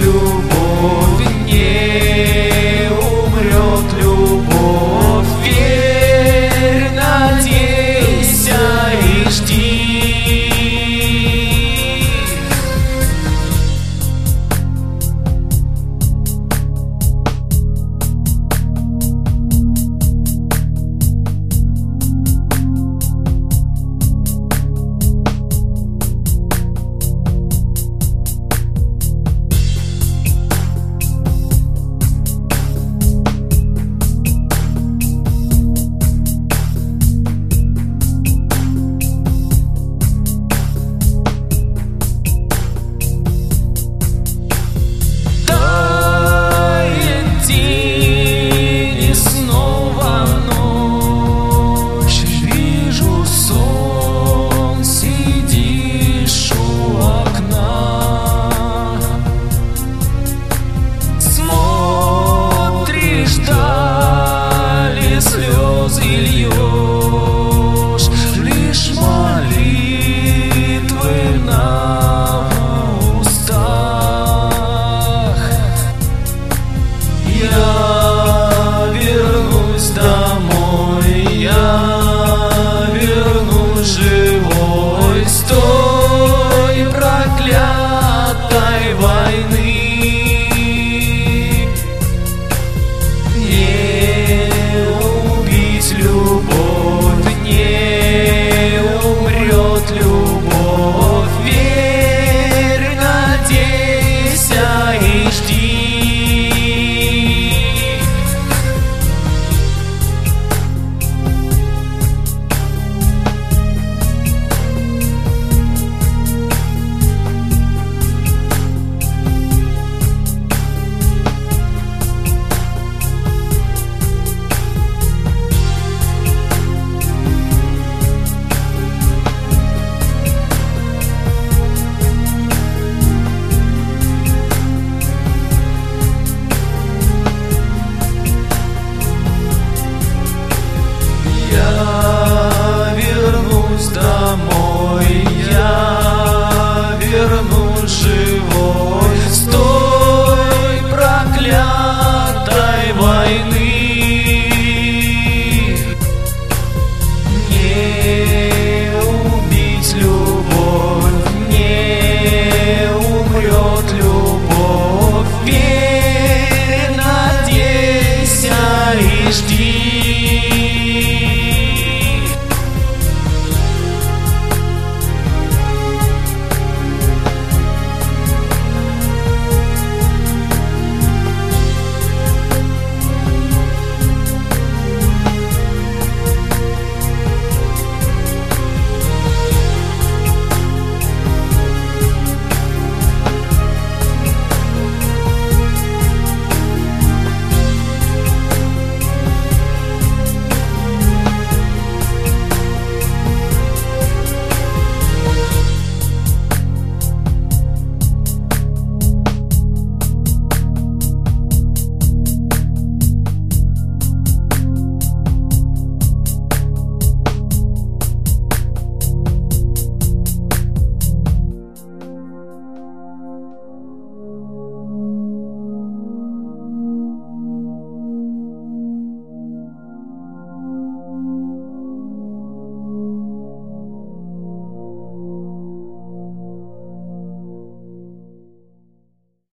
Lord.